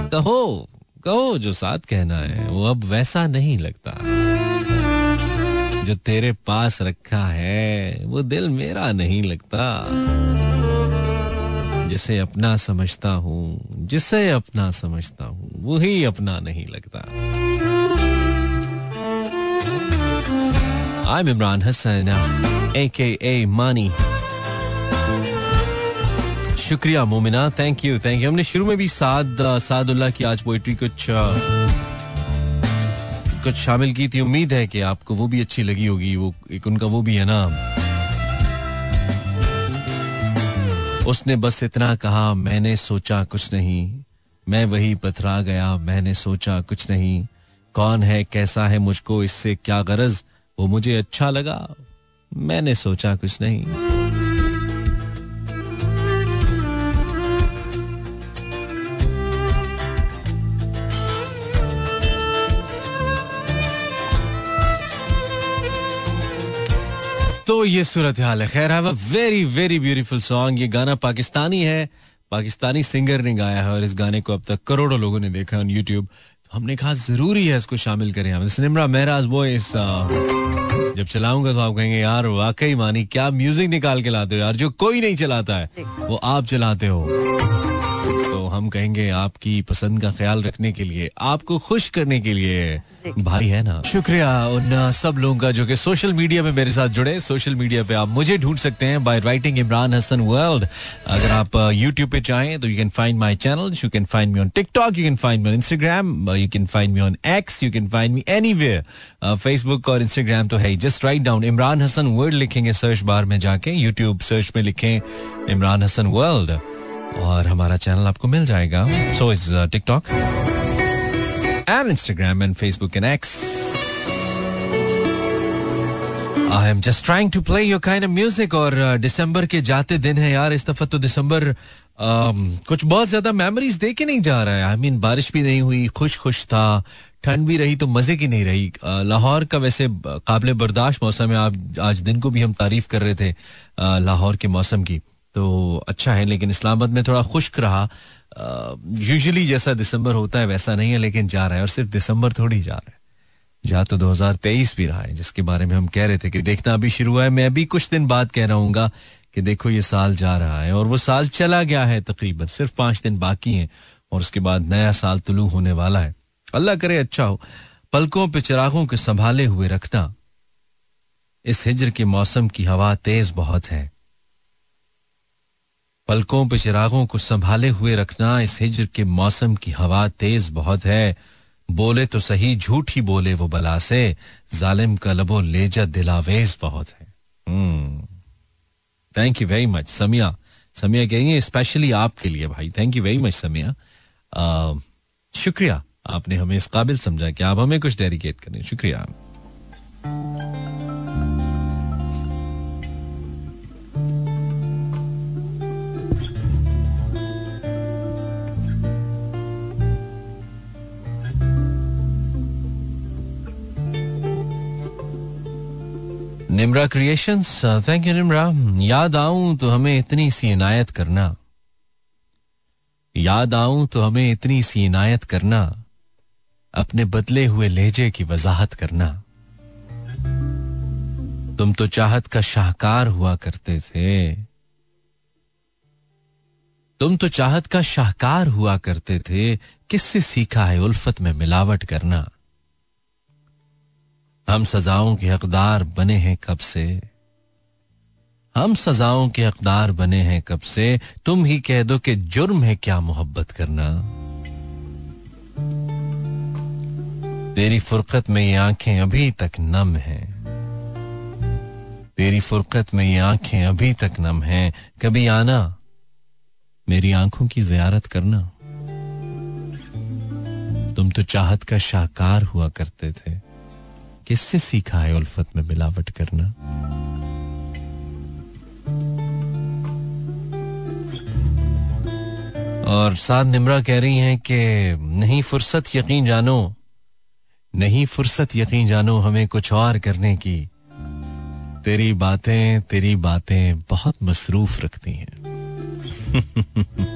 कहो कहो जो साथ कहना है, वो अब वैसा नहीं लगता। जो तेरे पास रखा है, वो दिल मेरा नहीं लगता। जिसे अपना समझता हूँ, जिसे अपना समझता हूँ, वही अपना नहीं लगता। आई इमरान हसन ए के ए मानी शुक्रिया Momina thank you thank you हमने शुरू में भी साद, सादुल्ला की आज पोइट्री कुछ कुछ शामिल की थी। उम्मीद है कि आपको वो भी अच्छी लगी होगी, वो, एक उनका वो भी है ना। उसने बस इतना कहा, मैंने सोचा कुछ नहीं। मैं वही पथरा गया, मैंने सोचा कुछ नहीं। कौन है, कैसा है मुझको, इससे क्या गरज? वो मुझे अच्छा लगा। मैंने सोचा कुछ नहीं। तो ये सूरत हाल है। खैर have a very very beautiful song ये गाना पाकिस्तानी है। पाकिस्तानी सिंगर ने गाया है और इस गाने को अब तक करोड़ों लोगों ने देखा ऑन यूट्यूब तो हमने कहा ज़रूरी है इसको शामिल करें हम। निम्रा मेहराज वो इस जब चलाऊँगा तो आप कहेंगे यार वाकई मानी क्या म्यूज़िक निकाल के लाते हो यार जो कोई नहीं चलाता है वो आप चलाते हो। हम कहेंगे आपकी पसंद का ख्याल रखने के लिए, आपको खुश करने के लिए। भाई है ना? शुक्रिया उन सब लोगों का जो कि सोशल मीडिया में मेरे साथ जुड़े। सोशल मीडिया पे आप मुझे ढूंढ सकते हैं by writing Imran Hasan world अगर आप यूट्यूब पे चाहें तो you can find my channel you can find me on TikTok you can find me on Instagram you can find me on X you can find me any Facebook और Instagram तो है just write down Imran Hasan world लिखेंगे search bar में जाके। YouTube search में लिखें Imran Hasan world और हमारा चैनल आपको मिल जाएगा। So is TikTok and Instagram and Facebook and X. I am just trying to play your kind of music और दिसंबर uh, के जाते दिन है यार। इस दफ़ा तो दिसंबर um, कुछ बहुत ज़्यादा मेमोरीज दे के नहीं जा रहा है। आई I मीन mean, बारिश भी नहीं हुई खुश खुश था ठंड भी रही तो मज़े की नहीं रही। Uh, लाहौर का वैसे काबिल बर्दाश्त मौसम है। आप आज दिन को भी हम तारीफ़ कर रहे थे uh, लाहौर के मौसम की। तो अच्छा है, लेकिन इस्लामाबाद में थोड़ा खुश्क रहा। यूजली जैसा दिसंबर होता है वैसा नहीं है, लेकिन जा रहा है, और सिर्फ़ दिसंबर थोड़ी जा रहा है। जा तो 2023 भी रहा है, जिसके बारे में हम कह रहे थे कि देखना अभी शुरू हुआ है। मैं अभी कुछ दिन बाद कह रहा हूँ कि देखो, ये साल जा रहा है, और वो साल चला गया है तकरीबन, सिर्फ़ पाँच दिन बाकी हैं, और उसके बाद नया साल तुलू होने वाला है। अल्लाह करे अच्छा हो, पलकों पे चिरागों के संभाले हुए रखना। इस हिजर के मौसम की हवा तेज बहुत है। पलकों पे चिरागों को संभाले हुए रखना, इस हिजर के मौसम की हवा तेज बहुत है। बोले तो सही, झूठ ही बोले वो बला से। जालिम का लबो लेजा दिलावेज बहुत है। Thank you very much Samiya. Samiya कहेंगे स्पेशली आपके लिए भाई। Thank you very much Samiya. शुक्रिया। आपने हमें इस काबिल समझा कि आप हमें कुछ डेडिकेट करें शुक्रिया। Nimra creations thank you Nimra याद आऊँ तो हमें इतनी सी इनायत करना। याद आऊँ तो हमें इतनी सी इनायत करना। अपने बदले हुए लहजे की वजाहत करना। तुम तो चाहत का शाहकार हुआ करते थे। तुम तो चाहत का शाहकार हुआ करते थे। किससे सीखा है उल्फत में मिलावट करना? हम सजाओं के हकदार बने हैं कब से? हम सजाओं के हकदार बने हैं कब से? तुम ही कह दो कि जुर्म है क्या मोहब्बत करना? तेरी फुरकत में ये आँखें अभी तक नम हैं। तेरी फुरकत में ये आँखें अभी तक नम हैं। कभी आना, मेरी आँखों की जियारत करना। तुम तो चाहत का शाहकार हुआ करते थे। किससे सीखा है उल्फत में मिलावट करना? और साथ निमरा कह रही हैं कि नहीं फुर्सत यकीन जानो, नहीं फुर्सत यकीन जानो हमें कुछ और करने की। तेरी बातें तेरी बातें बहुत मसरूफ रखती हैं।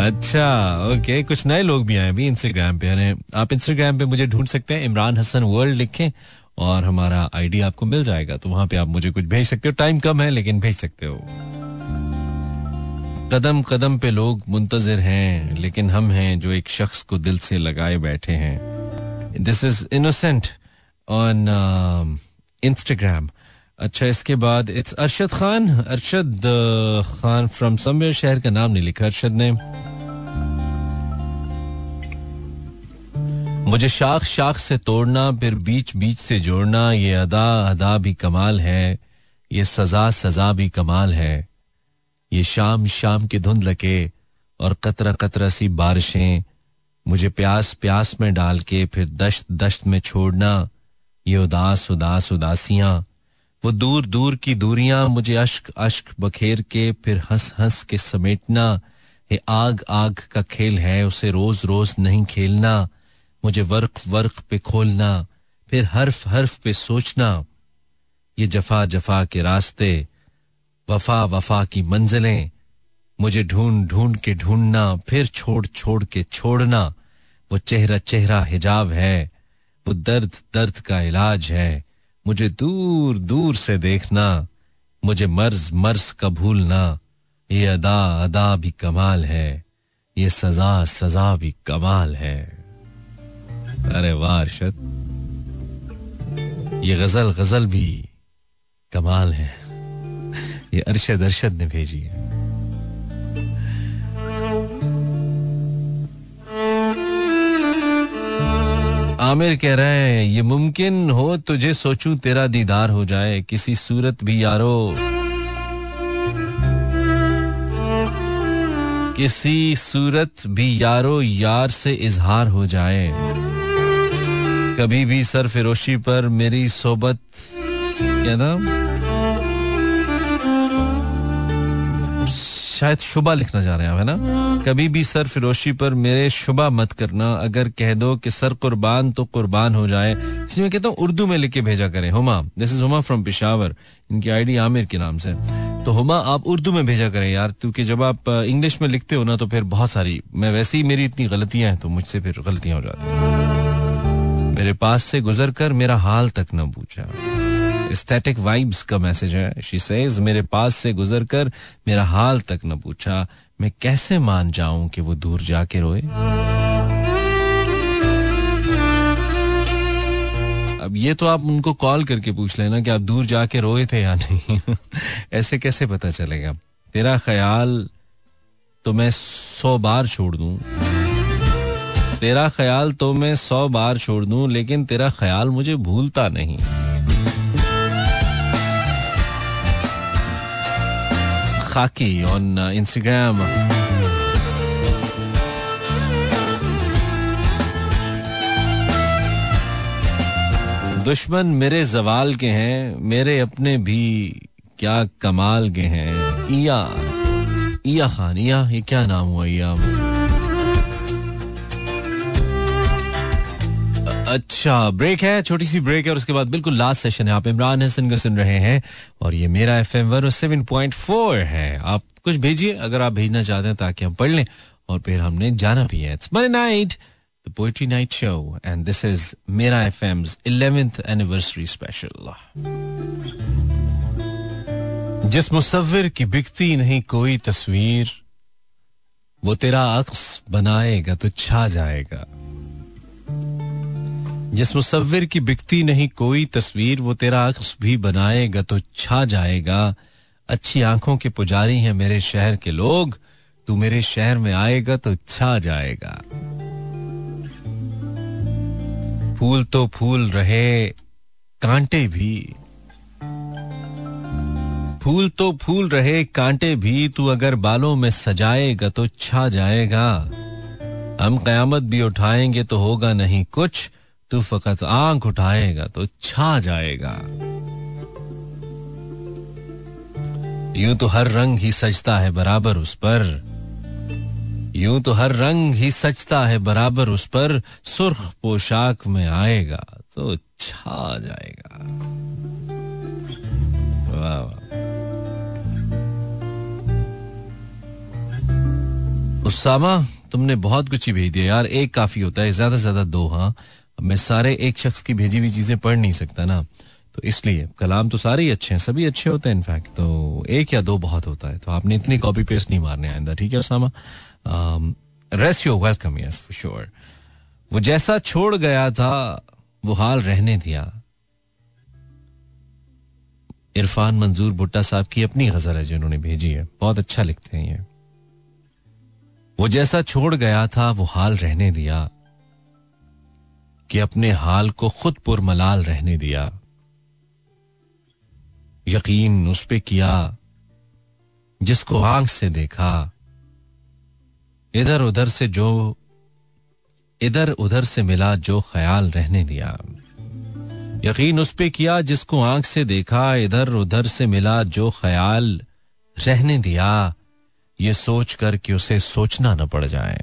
अच्छा ओके कुछ नए लोग भी आए अभी इंस्टाग्राम पे, यानी आप इंस्टाग्राम पे मुझे ढूंढ सकते हैं, इमरान हसन वर्ल्ड लिखें, और हमारा आईडी आपको मिल जाएगा तो वहाँ पे आप मुझे कुछ भेज सकते हो। टाइम कम है, लेकिन भेज सकते हो। कदम कदम पे लोग मुंतजर हैं, लेकिन हम हैं जो एक शख्स को दिल से लगाए बैठे हैं। This is innocent on Instagram अच्छा इसके बाद it's Arshad Khan Arshad Khan from somewhere शहर का नाम नहीं लिखा अरशद ने। मुझे शाख शाख से तोड़ना, फिर बीच बीच से जोड़ना, ये अदा अदा भी कमाल है, ये सजा सजा भी कमाल है। ये शाम शाम की धुंध लगे और कतरा कतरा सी बारिशें, मुझे प्यास प्यास में डाल के फिर दश्त दश्त में छोड़ना, ये उदास उदास उदासियाँ। वो दूर दूर की दूरियाँ मुझे अश्क अश्क बखेर के, फिर हंस हंस के समेटना। ये आग आग का खेल है, उसे रोज रोज नहीं खेलना। मुझे वर्क वर्क पे खोलना, फिर हर्फ हर्फ पे सोचना। ये जफा जफा के रास्ते, वफा वफा की मंजिलें। मुझे ढूंढ ढूंढ के ढूंढना, फिर छोड़ छोड़ के छोड़ना। वो चेहरा चेहरा हिजाब है, वो दर्द दर्द का इलाज है। मुझे दूर दूर से देखना। मुझे मर्ज मर्ज का भूलना। ये अदा अदा भी कमाल है। ये सजा सजा भी कमाल है। अरे वाह अरशद ये गज़ल गज़ल भी कमाल है। ये अरशद अरशद ने भेजी है। आमिर कह रहे हैं, ये मुमकिन हो तुझे सोचूं तेरा दीदार हो जाए, किसी सूरत भी यारो। किसी सूरत भी यारो यार से इजहार हो जाए। कभी भी सर फिरोशी पर मेरी सोबत, क्या नाम? शायद शुबा लिखना चाह रहे हैं, है ना? कभी भी सर फिरोशी पर मेरे शुबा मत करना। अगर कह दो कि सर कुर्बान तो कुर्बान हो जाए। इसलिए मैं कहता हूँ, उर्दू में लिख के भेजा करें। Huma this is Huma from Peshawar इनकी आईडी आमिर के नाम से। तो हुमा, आप उर्दू में भेजा करें यार, क्योंकि जब आप इंग्लिश में लिखते हो ना तो फिर बहुत सारी, मैं वैसे ही मेरी इतनी गलतियाँ हैं तो मुझसे फिर गलतियाँ हो जाती मेरे पास से गुजर कर मेरा हाल तक न पूछा। एस्थेटिक वाइब्स का मैसेज है। शी सेज मेरे पास से गुजर कर मेरा हाल तक न पूछा। मैं कैसे मान जाऊँ कि वो दूर जाके रोए? अब ये तो आप उनको कॉल करके पूछ लेना कि आप दूर जाके रोए थे या नहीं। ऐसे कैसे पता चलेगा? तेरा ख्याल तो मैं सौ बार छोड़ दूँ। तेरा ख्याल तो मैं सौ बार छोड़ दूँ, लेकिन तेरा ख्याल मुझे भूलता नहीं। खाकी uh, Instagram. दुश्मन मेरे जवाल के हैं मेरे अपने भी क्या कमाल के हैं इया इया खान इया ये क्या नाम हुआ इया अच्छा ब्रेक है, छोटी सी ब्रेक है, और उसके बाद बिल्कुल लास्ट सेशन है। आप इमरान हसन को सुन रहे हैं, और ये Mera F M one seven point four है। आप कुछ भेजिए, अगर आप भेजना चाहते हैं, ताकि हम पढ़ लें, और फिर हमने जाना भी है। It's night the poetry night show and this is Mera F M eleventh anniversary special जिस मुसविर की बिकती नहीं कोई तस्वीर, वो तेरा अक्स बनाएगा तो छा जाएगा। जिस मुसविर की बिकती नहीं कोई तस्वीर, वो तेरा अक्स भी बनाएगा तो छा जाएगा। अच्छी आँखों के पुजारी हैं मेरे शहर के लोग। तू मेरे शहर में आएगा तो छा जाएगा। फूल तो फूल रहे, कांटे भी। फूल तो फूल रहे, कांटे भी, तू अगर बालों में सजाएगा तो छा जाएगा। हम कयामत भी उठाएँगे तो होगा नहीं कुछ। तू फकत आँख उठाएगा तो छा जाएगा। यूँ तो हर रंग ही सजता है बराबर उस पर। यूँ तो हर रंग ही सजता है बराबर उस पर। सुर्ख पोशाक में आएगा तो छा जाएगा। वाह वाह। उसामा तुमने बहुत कुछ ही भेज दिया यार। एक काफ़ी होता है, ज़्यादा से ज़्यादा दो हाँ? मैं सारे एक शख्स की भेजी हुई चीज़ें पढ़ नहीं सकता ना। तो इसलिए, कलाम तो सारे ही अच्छे हैं, सभी अच्छे होते हैं इनफैक्ट तो एक या दो बहुत होता है। तो आपने इतनी कॉपी पेस्ट नहीं मारने, आइंदा। ठीक है, Usama? Race your welcome yes for sure वो जैसा छोड़ गया था, वो हाल रहने दिया। इरफान मंजूर भुट्टा साहब की अपनी गज़ल है जिन्होंने भेजी है। बहुत अच्छा लिखते हैं ये। वो जैसा छोड़ गया था, वो हाल रहने दिया। कि अपने हाल को खुद पुरमलाल रहने दिया। यकीन उस पे किया, जिसको आँख से देखा। इधर उधर से जो इधर उधर से मिला जो ख्याल रहने दिया। यकीन उस पे किया, जिसको आँख से देखा इधर उधर से मिला जो ख्याल रहने दिया। ये सोच कर कि उसे सोचना न पड़ जाए।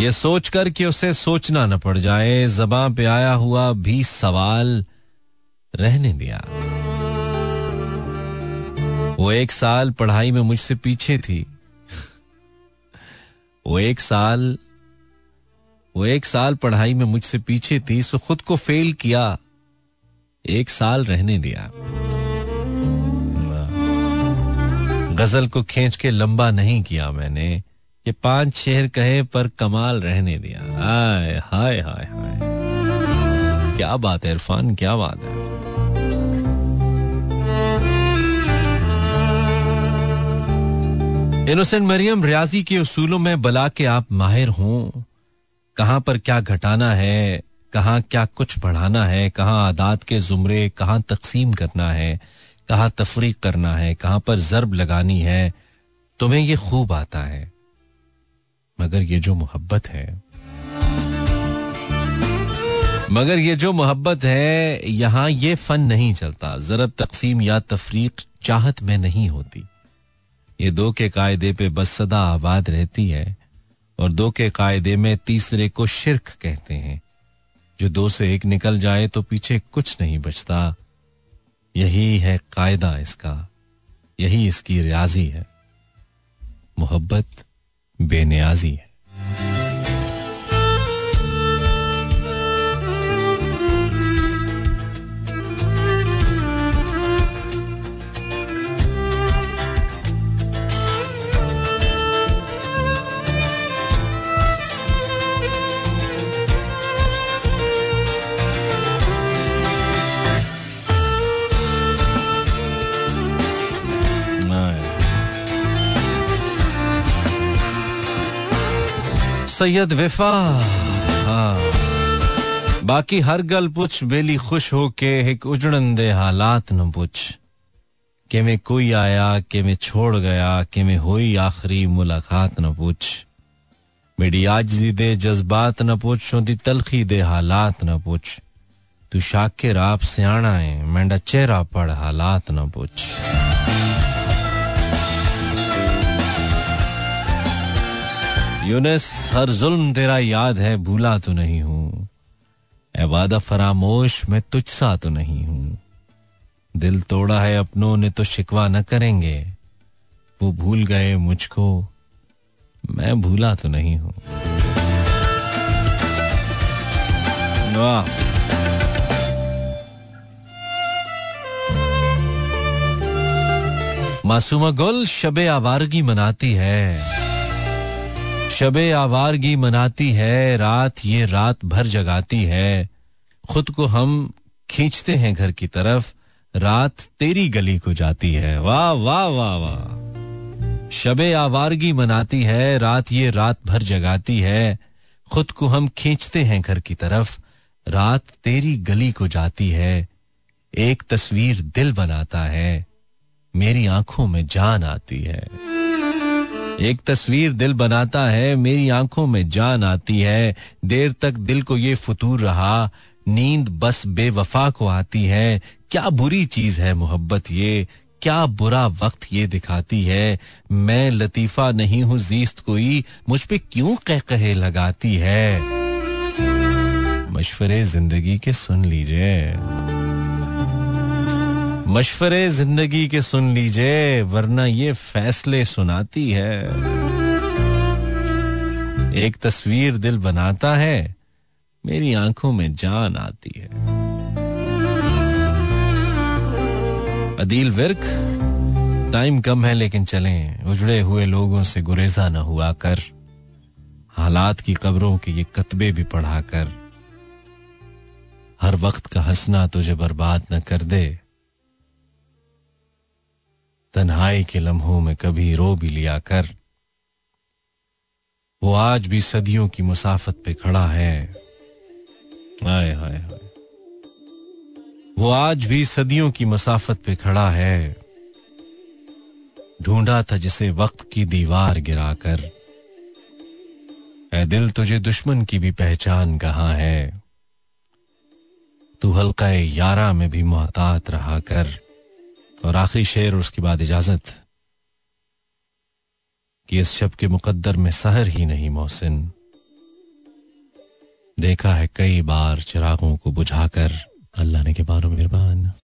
ये सोच कर कि उसे सोचना न पड़ जाए, जबां पे आया हुआ भी सवाल रहने दिया। वो एक साल पढ़ाई में मुझसे पीछे थी। वो एक साल, वो एक साल पढ़ाई में मुझसे पीछे थी, सो खुद को फेल किया, एक साल रहने दिया। गज़ल को खींच के लंबा नहीं किया मैंने। ये पाँच शेर कहे, पर कमाल रहने दिया। हाय हाय हाय हाय। क्या बात है इरफान, क्या बात है। इनोसेंट मरियम, रियाजी के उसूलों में बला के आप माहिर हों। कहाँ पर क्या घटाना है, कहाँ क्या कुछ बढ़ाना है, कहाँ आदात के जुमरे, कहाँ तकसीम करना है, कहाँ तफरीक करना है, कहाँ पर जरब लगानी है। तुम्हें ये खूब आता है। मगर ये जो मोहब्बत है, मगर ये जो मोहब्बत है, यहाँ ये फन नहीं चलता। जरब तकसीम या तफरीक चाहत में नहीं होती। ये दो के कायदे पे बस सदा आबाद रहती है और दो के कायदे में तीसरे को शिरक कहते हैं। जो दो से एक निकल जाए तो पीछे कुछ नहीं बचता। यही है कायदा इसका। यही इसकी रियाजी है। मोहब्बत बेनियाजी है। सैयद विफा। हाँ। बाकी हर गल पुछ, बेली खुश हो के एक उजड़न दे हालात न पुछ। के में कोई आया के में छोड़ गया के में हुई आखिरी मुलाकात न पूछ। मेरी आज दे जज्बात न पूछ दी तलखी दे हालात न पूछ। तू शाकिर आप सियाणा है मेंढा चेहरा पढ़ हालात न पूछ। यूनस, हर जुल्म तेरा याद है, भूला तो नहीं हूँ। वादा फरामोश, मैं तुझसा तो नहीं हूँ। दिल तोड़ा है अपनों, ने तो शिकवा न करेंगे। वो भूल गए मुझको, मैं भूला तो नहीं हूँ। मासूमा गुल शबे आवारगी मनाती है। शबे आवारगी मनाती है, रात ये रात भर जगाती है। खुद को हम खींचते हैं घर की तरफ़, रात तेरी गली को जाती है। वाह वाह वाह वाह। शबे आवारगी मनाती है, रात ये रात भर जगाती है। खुद को हम खींचते हैं घर की तरफ़, रात तेरी गली को जाती है। एक तस्वीर दिल बनाता है, मेरी आँखों में जान आती है। एक तस्वीर दिल बनाता है, मेरी आँखों में जान आती है। देर तक दिल को ये फतूर रहा, नींद बस बेवफा को आती है। क्या बुरी चीज़ है मोहब्बत ये, क्या बुरा वक्त ये दिखाती है। मैं लतीफा नहीं हूँ जीस्त कोई, मुझ पे क्यों कह कहे लगाती है? मशवरे ज़िंदगी के सुन लीजिए। मशवरे ज़िंदगी के सुन लीजिए, वरना ये फैसले सुनाती है। एक तस्वीर दिल बनाता है, मेरी आँखों में जान आती है। अदील विर्क, टाइम कम है लेकिन चलें, उजड़े हुए लोगों से गुरेजा न हुआ कर। हालात की कब्रों के ये कतबे भी पढ़ा कर। हर वक्त का हंसना तुझे बर्बाद न कर दे। तन्हाई के लम्हों में कभी रो भी लिया कर। वो आज भी सदियों की मुसाफत पे खड़ा है। हाय हाय हाय। वो आज भी सदियों की मुसाफत पे खड़ा है। ढूंढा था जिसे वक्त की दीवार गिराकर। ए दिल तुझे दुश्मन की भी पहचान कहाँ है? तू हल्का यारा में भी मोहतात रहा कर। और आखिरी शेर और उसके बाद इजाज़त कि इस शब के मुकद्दर में सहर ही नहीं मोहसिन। देखा है कई बार चिरागों को बुझाकर अल्लाह ने के बारो मेहरबान